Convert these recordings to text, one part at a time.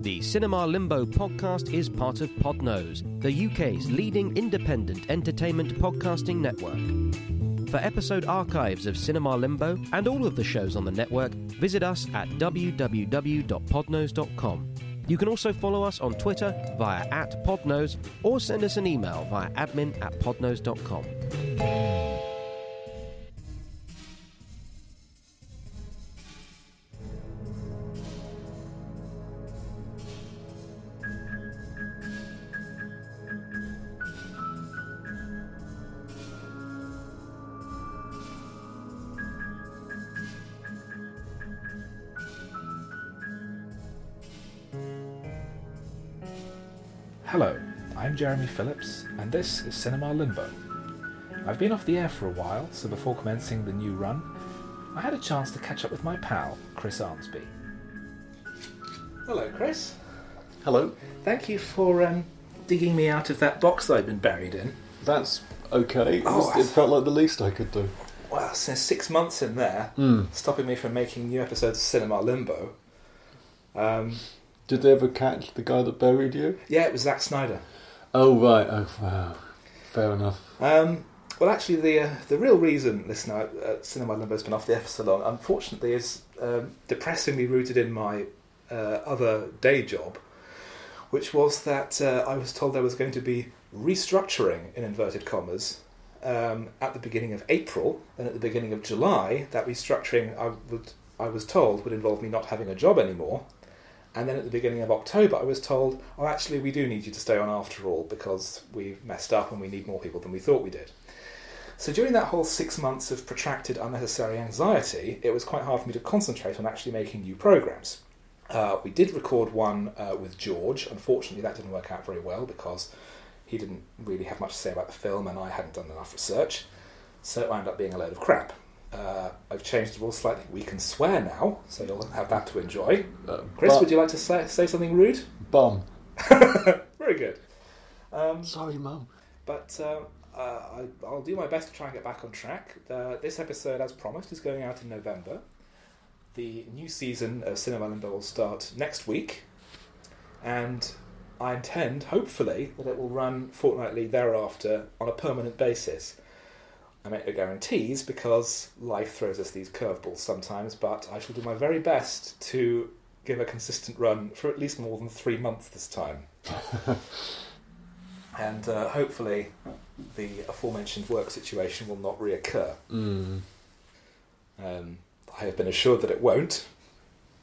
The Cinema Limbo podcast is part of Podnose, the UK's leading independent entertainment podcasting network. For episode archives of Cinema Limbo and all of the shows on the network, visit us at www.podnose.com. You can also follow us on Twitter via at Podnose or send us an email via admin at podnose.com. Hello, I'm Jeremy Phillips, and this is Cinema Limbo. I've been off the air for a while, so before commencing the new run, I had a chance to catch up with my pal, Chris Arnsby. Hello, Chris. Hello. Thank you for um, digging me out of that box that I've been buried in. That's okay. It, Oh, was- it felt like the least I could do. Well, since six months in there, Hmm. stopping me from making new episodes of Cinema Limbo. Um, Did they ever catch the guy that buried you? yeah, it was Zack Snyder. Oh right. Oh wow. Fair enough. Um, well, actually, the uh, the real reason, listener, uh, Cinema Limbo's been off the air for so long, unfortunately, is um, depressingly rooted in my uh, other day job, which was that uh, I was told there was going to be restructuring, in inverted commas, um, at the beginning of April, and at the beginning of July, that restructuring, I would I was told, would involve me not having a job anymore. And then at the beginning of October, I was told, oh, actually, we do need you to stay on after all because we've messed up and we need more people than we thought we did. So during that whole six months of protracted, unnecessary anxiety, it was quite hard for me to concentrate on actually making new programs. Uh, we did record one uh, with George. Unfortunately, that didn't work out very well because he didn't really have much to say about the film and I hadn't done enough research. So it wound up being a load of crap. Uh, I've changed the rules slightly. We can swear now, so you'll have that to enjoy. Uh, Chris, bu- would you like to say, say something rude? Bum. Very good. Um, Sorry, mum. but uh, uh, I, I'll do my best to try and get back on track. Uh, this episode, as promised, is going out in November. The new season of Cinema Limbo will start next week, and I intend, hopefully, that it will run fortnightly thereafter on a permanent basis. I make no guarantees because life throws us these curveballs sometimes, but I shall do my very best to give a consistent run for at least more than three months this time. and uh, hopefully, the aforementioned work situation will not reoccur. Mm. Um, I have been assured that it won't,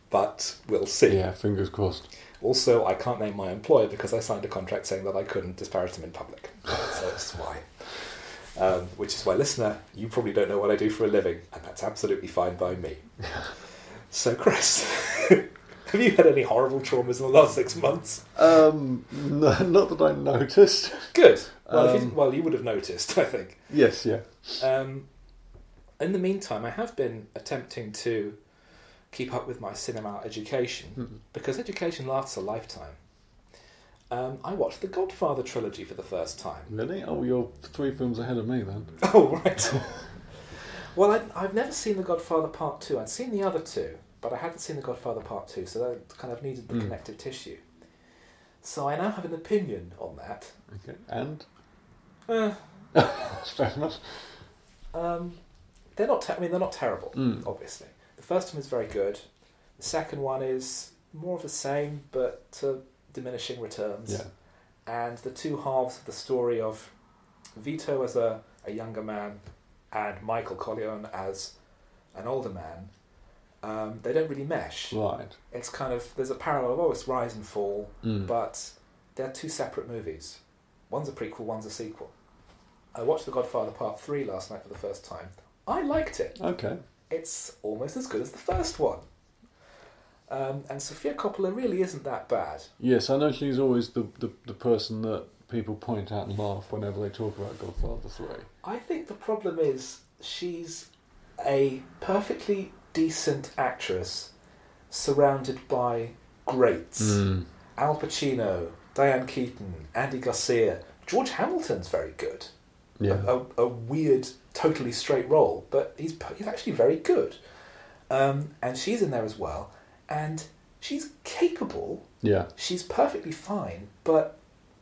but we'll see. Yeah. Fingers crossed. Also, I can't name my employer because I signed a contract saying that I couldn't disparage them in public. so that's why. Um, which is why, listener, you probably don't know what I do for a living, and that's absolutely fine by me. so, Chris, have you had any horrible traumas in the last six months? Um. No, not that I noticed. Good. Well, if you, Um, well, you would have noticed, I think. Yes. Yeah. Um, in the meantime, I have been attempting to keep up with my cinema education Mhm. because education lasts a lifetime. Um, I watched the Godfather trilogy for the first time. Really? Oh, you're three films ahead of me then. Oh, right. well, I, I've never seen The Godfather Part 2. I'd seen the other two, but I hadn't seen The Godfather Part 2, so that kind of needed the Mm. connective tissue. So I now have an opinion on that. Okay. And Uh, fair enough. um, they're not. I mean, they're not terrible. Mm. Obviously, the first one is very good. The second one is more of the same, but to diminishing returns. Yeah. And the two halves of the story of Vito as a, a younger man and Michael Corleone as an older man, um, they don't really mesh. Right. It's kind of there's a parallel of oh, it's rise and fall, Mm. but they're two separate movies. One's a prequel, one's a sequel. I watched The Godfather Part 3 last night for the first time. I liked it. Okay. It's almost as good as the first one. Um, and Sofia Coppola really isn't that bad. Yes, I know she's always the, the the person that people point out and laugh whenever they talk about Godfather Three. I think the problem is she's a perfectly decent actress surrounded by greats. Mm. Al Pacino, Diane Keaton, Andy Garcia. George Hamilton's very good. Yeah. a, a weird, totally straight role, but he's he's actually very good. Um, and she's in there as well, and she's capable Yeah. She's perfectly fine, but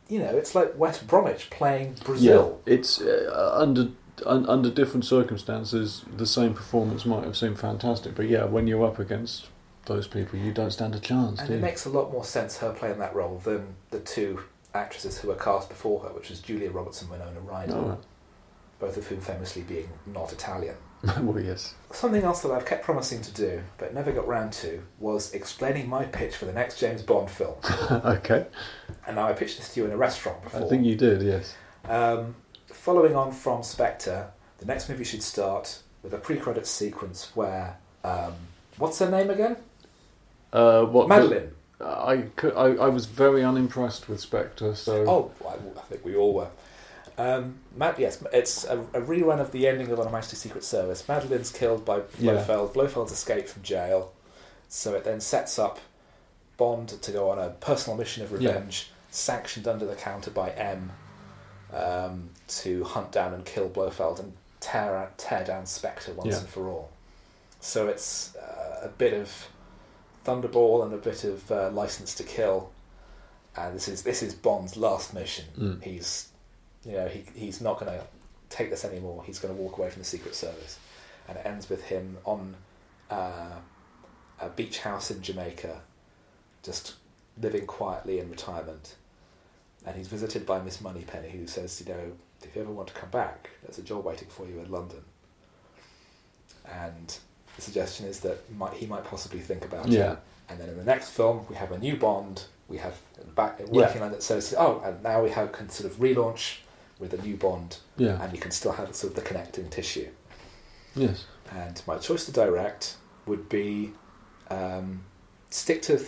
you know, it's like West Bromwich playing Brazil. Yeah. It's uh, under un, under different circumstances, the same performance might have seemed fantastic, but yeah, when you're up against those people, you don't stand a chance. And it you? makes a lot more sense her playing that role than the two actresses who were cast before her, which was Julia Roberts and Winona Ryder, Oh, both of whom famously being not Italian. well, yes. Something else that I've kept promising to do, but never got round to, was explaining my pitch for the next James Bond film. okay. And now I pitched this to you in a restaurant before. I think you did, yes. Um, following on from Spectre, the next movie should start with a pre-credits sequence where, um, what's her name again? Uh, what Madeleine. I, could, I, I was very unimpressed with Spectre, so. Oh, I, I think we all were. Um, Mad, yes, it's a, a rerun of the ending of On Her Majesty's Secret Service. Madeleine's killed by Yeah. Blofeld. Blofeld's escaped from jail, so it then sets up Bond to go on a personal mission of Yeah. revenge, sanctioned under the counter by M, um, to hunt down and kill Blofeld and tear out, tear down Spectre once Yeah. and for all. So it's uh, a bit of Thunderball and a bit of uh, License to Kill, and this is this is Bond's last mission. Mm. He's, you know, he he's not going to take this anymore. He's going to walk away from the Secret Service, and it ends with him on uh, a beach house in Jamaica, just living quietly in retirement. And he's visited by Miss Moneypenny, who says, you know, if you ever want to come back, there's a job waiting for you in London. And the suggestion is that might, he might possibly think about it. Yeah. And then in the next film, we have a new Bond. We have back working on it. So, oh, and now we have can sort of relaunch with a new Bond, Yeah. and you can still have sort of the connecting tissue. Yes. And my choice to direct would be um, stick to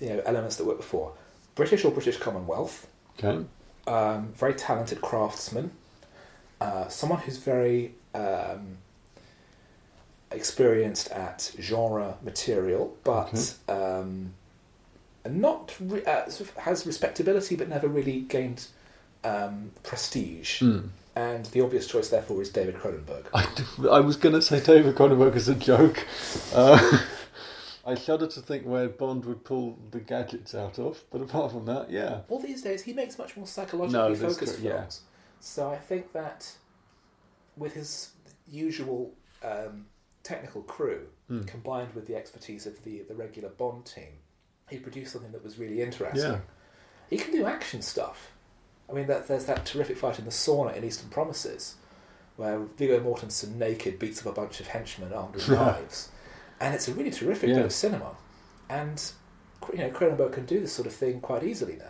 you know elements that worked before, British or British Commonwealth, Okay. um, very talented craftsman, uh, someone who's very um, experienced at genre material, but um, and not re- uh, sort of has respectability, but never really gained um, prestige. Mm. And the obvious choice, therefore, is David Cronenberg. I, I was going to say David Cronenberg as a joke. Uh, I shudder to think where Bond would pull the gadgets out of, but apart from that, yeah. Well, these days he makes much more psychologically No, focused yeah. films. So I think that with his usual um, technical crew, Hmm. combined with the expertise of the the regular Bond team, he produced something that was really interesting. Yeah. He can do action stuff. I mean, that, there's that terrific fight in the sauna in Eastern Promises, where Viggo Mortensen naked beats up a bunch of henchmen armed with knives, and it's a really terrific Yeah. bit of cinema. And you know, Cronenberg can do this sort of thing quite easily now.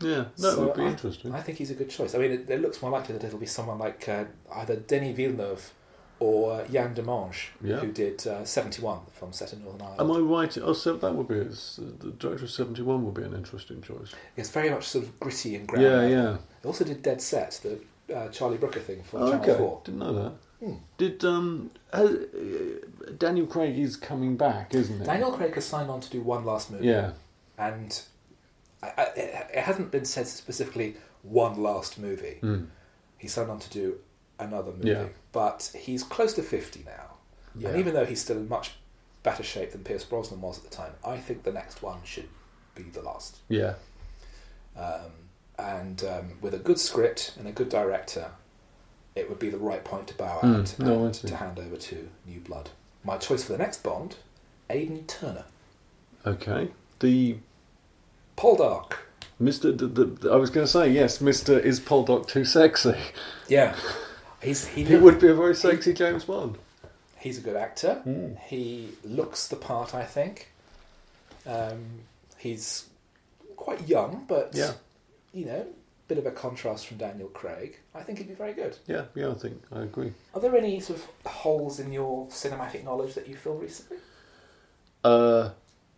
Yeah, that So would be I- interesting. I think he's a good choice. I mean, it, it looks more likely that it'll be someone like uh, either Denis Villeneuve or Yann Demange, Yeah. who did uh, 71, the film set in Northern Ireland. Am I right? Oh, so that would be it's- the director of Seventy One would be an interesting choice. It's very much sort of gritty and ground Yeah, yeah. He also did Dead Set, the uh, Charlie Brooker thing for Oh, Channel okay, 4. didn't know that. Hmm. Did um, has, uh, Daniel Craig is coming back, isn't he? Daniel Craig has signed on to do one last movie. Yeah, And I, I, it, it hasn't been said specifically one last movie. mm. He signed on to do another movie. Yeah. But he's close to 50 now. yeah. And even though he's still in much better shape than Pierce Brosnan was at the time, I think the next one should be the last. yeah, Um, and um, with a good script and a good director, it would be the right point to bow Mm, out no, and to hand over to New Blood. My choice for the next Bond, Aidan Turner. okay. The Poldark. Mister, the, the, the- I was going to say yes, Mister. Is Poldark too sexy? Yeah. He's, he, He would be a very sexy James Bond. He's a good actor. Mm. He looks the part, I think. Um, he's quite young, but Yeah. you know, bit of a contrast from Daniel Craig. I think he'd be very good. Yeah, yeah, I think I agree. Are there any sort of holes in your cinematic knowledge that you feel recently? Uh,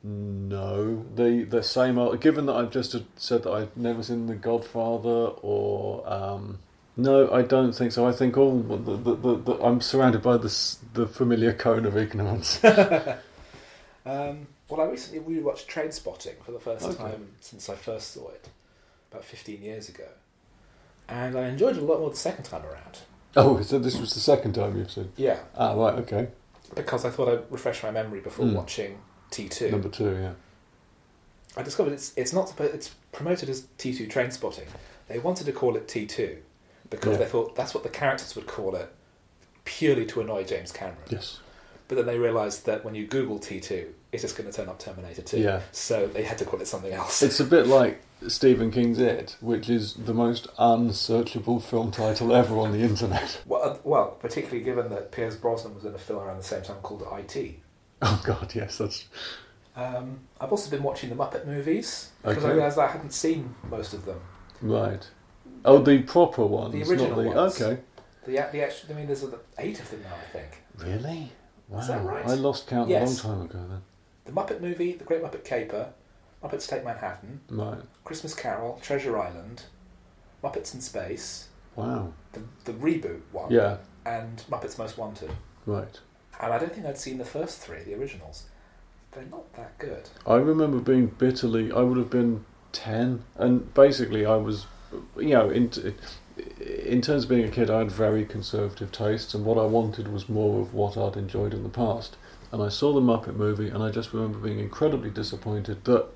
no, the the same. Given that I've just said that I've never seen The Godfather, or um, no, I don't think so. I think all the, the, the, the I'm surrounded by this the familiar cone of ignorance. Um, well, I recently rewatched Trainspotting for the first Okay. time since I first saw it about 15 years ago. And I enjoyed it a lot more the second time around. oh, so this was the second time you've seen? Yeah, Ah, right, okay. because I thought I'd refresh my memory before Hmm. watching T2. Number two, yeah. I discovered it's it's not supposed, it's promoted as T two Trainspotting. They wanted to call it T two because Yeah. they thought that's what the characters would call it, purely to annoy James Cameron. Yes. But then they realised that when you Google T two, it's just going to turn up Terminator two. Yeah. So they had to call it something else. It's a bit like Stephen King's It, which is the most unsearchable film title ever on the internet. well, uh, well, particularly given that Pierce Brosnan was in a film around the same time called IT. Oh God, yes, that's Um, I've also been watching the Muppet movies because I realised I hadn't seen most of them. right. Oh, the proper ones, The original not the ones. okay. The the actual, I mean, there's eight of them now, I think. Really? Wow. Is that right? I lost count Yes. a long time ago then. The Muppet movie, The Great Muppet Caper, Muppets Take Manhattan, Right. Christmas Carol, Treasure Island, Muppets in Space, Wow. the, the reboot one, Yeah. and Muppets Most Wanted. Right. And I don't think I'd seen the first three, the originals. They're not that good. I remember being bitterly. I would have been ten, and basically, I was, you know, in in terms of being a kid, I had very conservative tastes, and what I wanted was more of what I'd enjoyed in the past. And I saw the Muppet movie, and I just remember being incredibly disappointed that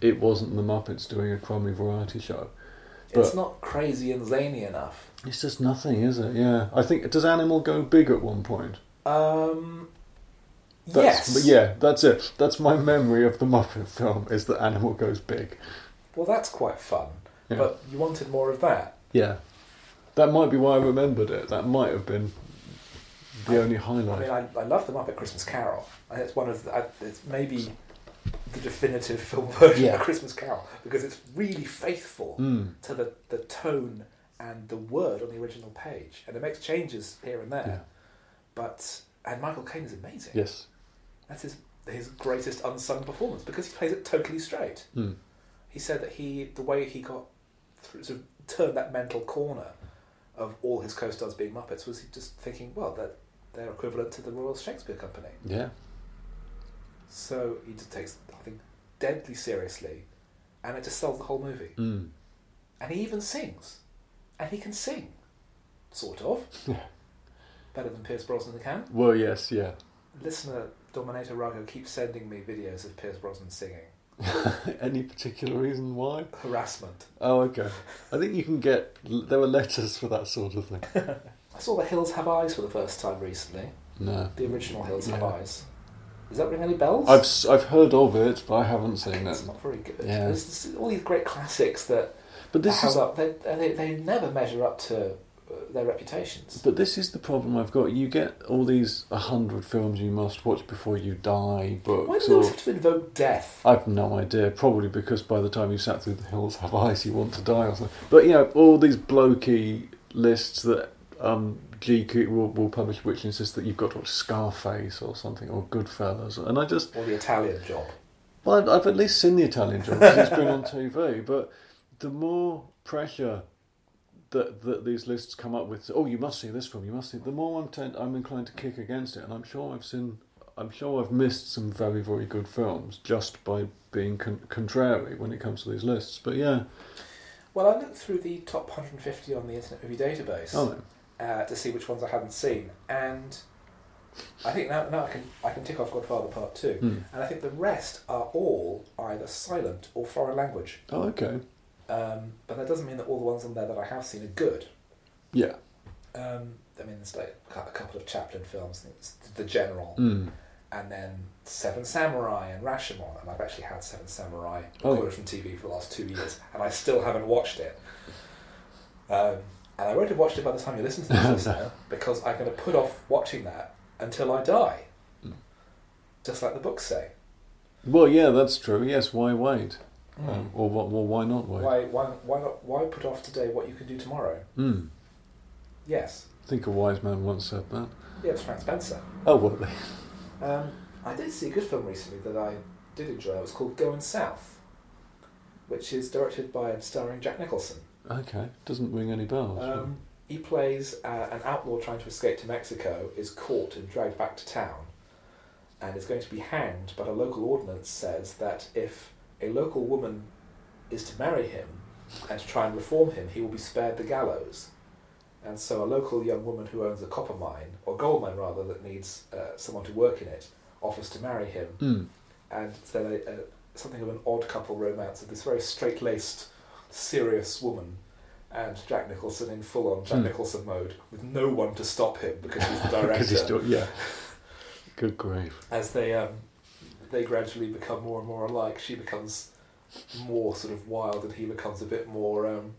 it wasn't the Muppets doing a crummy variety show. It's not crazy and zany enough. It's just nothing, is it? Yeah. I think does Animal go big at one point? Um, That's, yes. Yeah, that's it. That's my memory of the Muppet film is that Animal goes big. Well, that's quite fun. Yeah. But you wanted more of that. Yeah. That might be why I remembered it. That might have been the I- only I highlight. mean, I, I love the Muppet Christmas Carol, and it's one of the, I- it's maybe the definitive film version Yeah. of Christmas Carol because it's really faithful Mm. to the, the tone and the word on the original page, and it makes changes here and there. Yeah. But and Michael Caine is amazing. Yes. That's his his greatest unsung performance because he plays it totally straight. Mm. He said that he the way he got sort of turned that mental corner of all his co-stars being Muppets was he just thinking, well, that they're equivalent to the Royal Shakespeare Company. Yeah. So he just takes I think deadly seriously, and it just sells the whole movie. Mm. And he even sings, and he can sing, sort of. Yeah. Better than Pierce Brosnan can. Well, yes, yeah. Listener Dominator Rago keeps sending me videos of Pierce Brosnan singing. Any particular reason why? Harassment. Oh, okay. I think you can get. There were letters for that sort of thing. I saw The Hills Have Eyes for the first time recently. No. The original Hills Have Yeah. Eyes. Does that ring any bells? I've s- I've heard of it, but I haven't seen it. It's not very good. Yeah. There's this- all these great classics that But this held is up. They, they, they never measure up to their reputations. But this is the problem I've got. You get all these a hundred films you must watch before you die books. Why do they or- have to invoke death? I've no idea. Probably because by the time you sat through the hills have eyes, you want to die or something. But you know, all these blokey lists that um, GQ will, will publish, which insist that you've got to watch Scarface or something or Goodfellas, and I just Or the Italian job. well, I've, I've at least seen the Italian job 'cause it's been on TV. But the more pressure that that these lists come up with, oh, you must see this film, you must see. The more I'm tend, I'm inclined to kick against it, and I'm sure I've seen, I'm sure I've missed some very very good films just by being con- contrary when it comes to these lists. But yeah, Well, I looked through the top 150 on the Internet Movie Database oh uh, to see which ones I hadn't seen, and I think now, now I can I can tick off Godfather Part Two, Hmm. and I think the rest are all either silent or foreign language. Oh okay. Um, but that doesn't mean that all the ones on there that I have seen are good. Yeah. Um, I mean, there's like a couple of Chaplin films, it's The General, Mm. and then Seven Samurai and Rashomon, and I've actually had Seven Samurai Oh. recorded from TV for the last two years, and I still haven't watched it. Um, and I won't have watched it by the time you listen to this, listener, because I'm going to put off watching that until I die, Mm. just like the books say. Well, yeah, that's true. Yes. Why wait? Um, or what? Well, why not wait? Why, why, why not? Why put off today what you can do tomorrow? Mm. Yes, I think a wise man once said that. yeah, it's Frank Spencer. Oh well. Um, I did see a good film recently that I did enjoy. It was called Going South, which is directed by and starring Jack Nicholson. Okay. Doesn't ring any bells. Um, he plays uh, an outlaw trying to escape to Mexico, is caught and dragged back to town, and is going to be hanged. But a local ordinance says that if a local woman is to marry him and to try and reform him, he will be spared the gallows. And so, a local young woman who owns a copper mine, or gold mine rather, that needs uh, someone to work in it, offers to marry him. Mm. And so they, uh, something of an odd couple romance of this very straight laced, serious woman and Jack Nicholson in full on Jack Hmm. Nicholson mode with no one to stop him because he's the director. He's still, yeah. Good grief. As they um, they gradually become more and more alike, she becomes more sort of wild and he becomes a bit more um,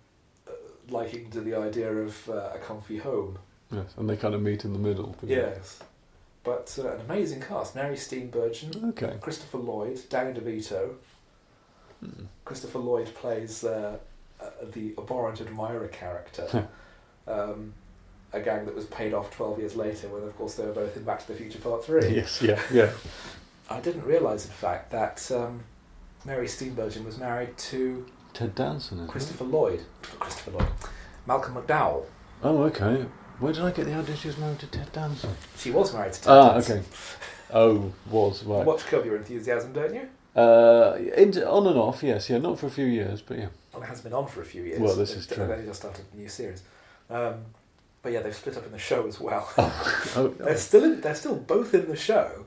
uh, liking to the idea of uh, a comfy home. Yes, and they kind of meet in the middle. Yes. But uh, an amazing cast. Mary Steenburgen, Okay. Christopher Lloyd, Danny DeVito. Hmm. Christopher Lloyd plays uh, uh, the abhorrent admirer character. um, a gang that was paid off 12 years later when, of course, they were both in Back to the Future Part 3. Yes, yeah, yeah. I didn't realise, in fact, that um, Mary Steenburgen was married to Ted Danson, is Christopher Lloyd. Christopher Lloyd. Malcolm McDowell. Oh, okay. Where did I get the idea she was married to Ted Danson? She was married to Ted Ah, Danson. okay. Oh, was, right. watch Curb Your Enthusiasm, don't you? Uh, into, on and off, yes, yeah, not for a few years, but yeah. Well, it hasn't been on for a few years. Well, this They've- is They've true. only just started a new series. Um, but yeah, they've split up in the show as well. Oh, they're still in, they're still both in the show,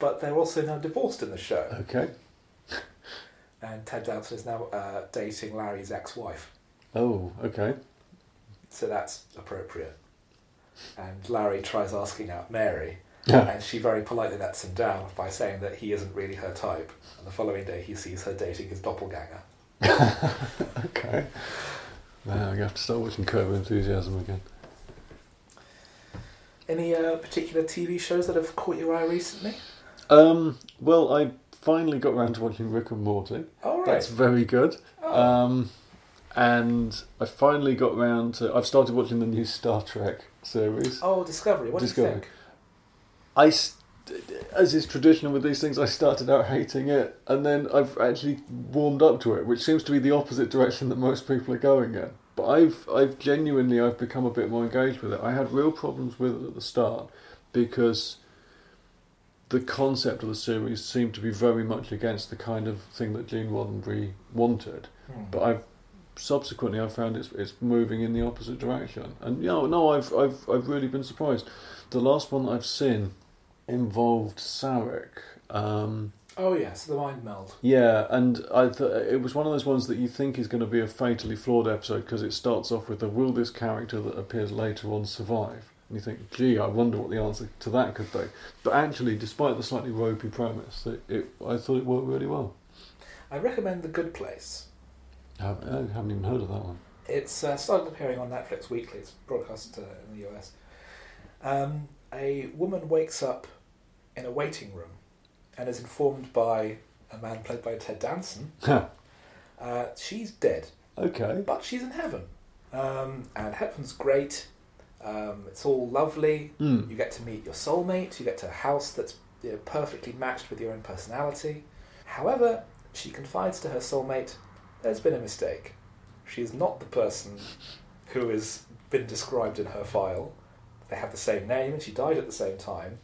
but they're also now divorced in the show. okay. And Ted Danson is now uh, dating Larry's ex-wife, Oh, okay. so that's appropriate. And Larry tries asking out Mary, Yeah. and she very politely lets him down by saying that he isn't really her type. And the following day, he sees her dating his doppelganger. Okay. Now you have to start watching Curb Enthusiasm again. Any uh, particular TV shows that have caught your eye recently? Um, well, I finally got around to watching Rick and Morty. All right. That's very good. Oh. Um, and I finally got round to. I've started watching the new Star Trek series. oh, Discovery. What do Discovery. you think? I, st- as is traditional with these things, I started out hating it, and then I've actually warmed up to it, which seems to be the opposite direction that most people are going in. But I've, I've genuinely, I've become a bit more engaged with it. I had real problems with it at the start because the concept of the series seemed to be very much against the kind of thing that Gene Roddenberry wanted. Hmm. But I've subsequently I've found it's it's moving in the opposite direction, and you know, no, I've I've I've really been surprised. The last one that I've seen involved Sarek. Um, Oh yes, the mind meld. yeah, and I th- it was one of those ones that you think is going to be a fatally flawed episode because it starts off with the will this character that appears later on survive? And you think, gee, I wonder what the answer to that could be. But actually, despite the slightly ropey premise, it, it I thought it worked really well. I recommend The Good Place. I haven't, I haven't even heard of that one. It's uh, started appearing on Netflix weekly. It's broadcast uh, in the US. Um, a woman wakes up in a waiting room and is informed by a man played by Ted Danson. Uh, she's dead, okay. but she's in heaven. Um, and heaven's great. Um, it's all lovely. Hmm. You get to meet your soulmate. You get to a house that's you know, perfectly matched with your own personality. However, she confides to her soulmate, "There's been a mistake. She is not the person who has been described in her file. They have the same name, and she died at the same time,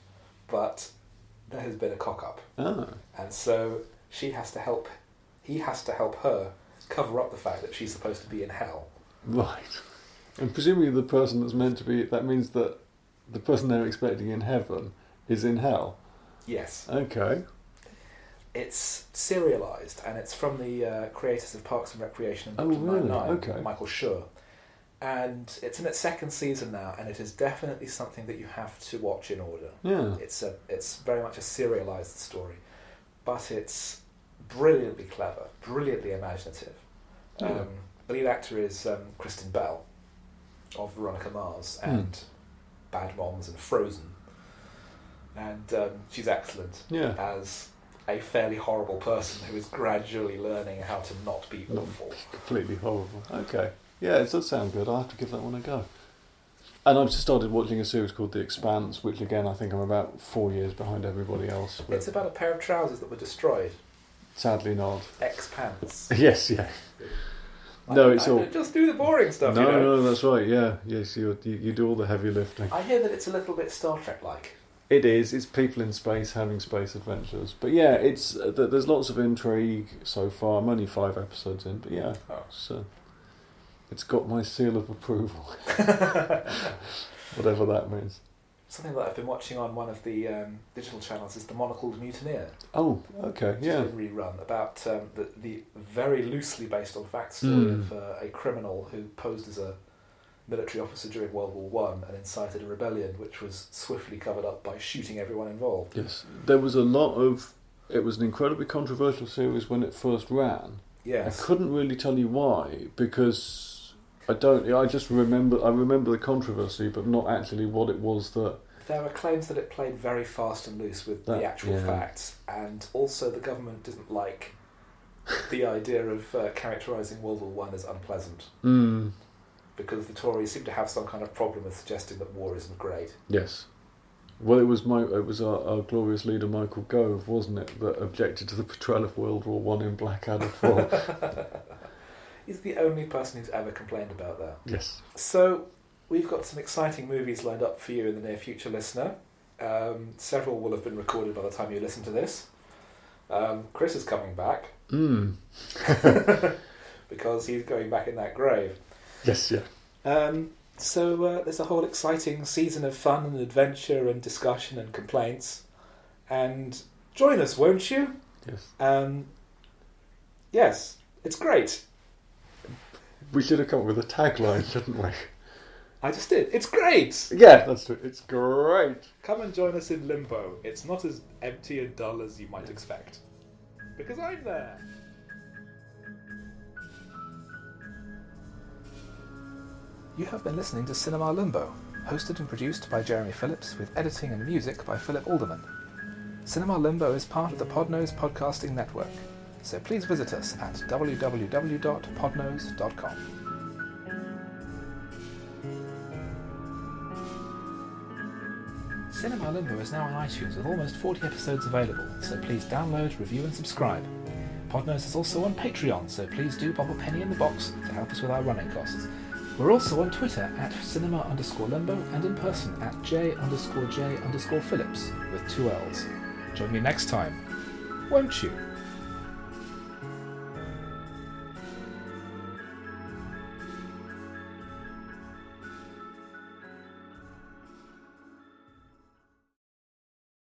but there has been a cock up, Ah. and so she has to help. He has to help her cover up the fact that she's supposed to be in hell. Right. And presumably the person that's meant to be, that means that the person they're expecting in heaven is in hell. Yes. Okay. It's serialized, and it's from the uh, creators of Parks and Recreation and Oh, really? Okay. Michael Schur. And it's in its second season now, and it is definitely something that you have to watch in order. Yeah. It's a, it's very much a serialized story, but it's brilliantly clever, brilliantly imaginative. Yeah. Um, the lead actor is um, Kristen Bell of Veronica Mars Hmm. and Bad Moms and Frozen, and um, she's excellent Yeah. as a fairly horrible person who is gradually learning how to not be Not awful. Completely horrible. Okay. Yeah, it does sound good. I'll have to give that one a go. And I've just started watching a series called The Expanse, which again I think I'm about four years behind everybody else. with. It's about a pair of trousers that were destroyed. Sadly not. X pants. Yes, yeah. No, it's all. Just do the boring stuff, No, you know. no, that's right. Yeah, yes, you, you you do all the heavy lifting. I hear that it's a little bit Star Trek like. It is. It's people in space having space adventures. But yeah, it's uh, there's lots of intrigue so far. I'm only five episodes in, but yeah, Oh. it's, uh, it's got my seal of approval, whatever that means. Something that I've been watching on one of the um, digital channels is the Monocled Mutineer. Oh, okay, yeah. is a rerun about um, the, the very loosely based on fact story Mm. of uh, a criminal who posed as a military officer during World War One and incited a rebellion, which was swiftly covered up by shooting everyone involved. Yes, there was a lot of. It was an incredibly controversial series when it first ran. Yes. I couldn't really tell you why because I don't. I just remember. I remember the controversy, but not actually what it was that. There are claims that it played very fast and loose with the actual yeah. facts, and also the government didn't like the idea of uh, characterising World War One as unpleasant Mm, because the Tories seem to have some kind of problem with suggesting that war isn't great. yes. Well, it was my. It was our, our glorious leader Michael Gove, wasn't it, that objected to the portrayal of World War One in Blackadder Four. He's the only person who's ever complained about that. yes. So, we've got some exciting movies lined up for you in the near future, listener. Um, several will have been recorded by the time you listen to this. Um, Chris is coming back Mm. because he's going back in that grave. Yes. Yeah. Um, so, uh, there's a whole exciting season of fun and adventure and discussion and complaints. And join us, won't you? Yes. Um, yes, it's great. We should have come up with a tagline, shouldn't we? I just did. It's great! Yeah, that's it. It's great. Come and join us in Limbo. It's not as empty and dull as you might expect. Because I'm there. You have been listening to Cinema Limbo, hosted and produced by Jeremy Phillips with editing and music by Philip Alderman. Cinema Limbo is part of the Podnose Podcasting Network, so please visit us at www.podnose.com. Cinema Limbo is now on iTunes with almost 40 episodes available, so please download, review, and subscribe. Podnose is also on Patreon, so please do bob a penny in the box to help us with our running costs. We're also on Twitter at cinema underscore limbo and in person at j underscore j underscore Phillips with two L's. Join me next time, won't you?